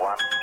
one.